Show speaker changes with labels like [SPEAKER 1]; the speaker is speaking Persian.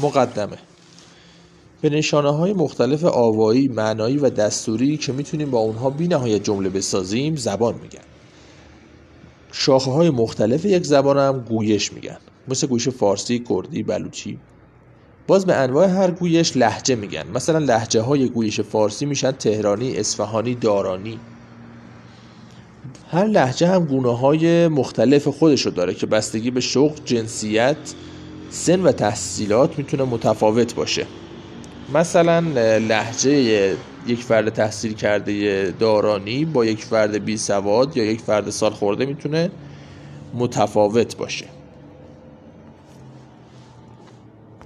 [SPEAKER 1] مقدمه. به نشانه های مختلف آوایی، معنایی و دستوری که می‌تونیم با اونها بی نهایت جمله بسازیم زبان میگن. شاخه های مختلف یک زبان هم گویش میگن. مثل گویش فارسی، کردی، بلوچی. باز به انواع هر گویش لحجه میگن. مثلا لحجه های گویش فارسی میشن تهرانی، اصفهانی، دارانی. هر لحجه هم گونه های مختلف خودشو داره که بستگی به شغل، جنسیت، سن و تحصیلات می‌تونه متفاوت باشه. مثلا لحجه یک فرد تحصیل کرده دارانی با یک فرد بی سواد یا یک فرد سال خورده می‌تونه متفاوت باشه.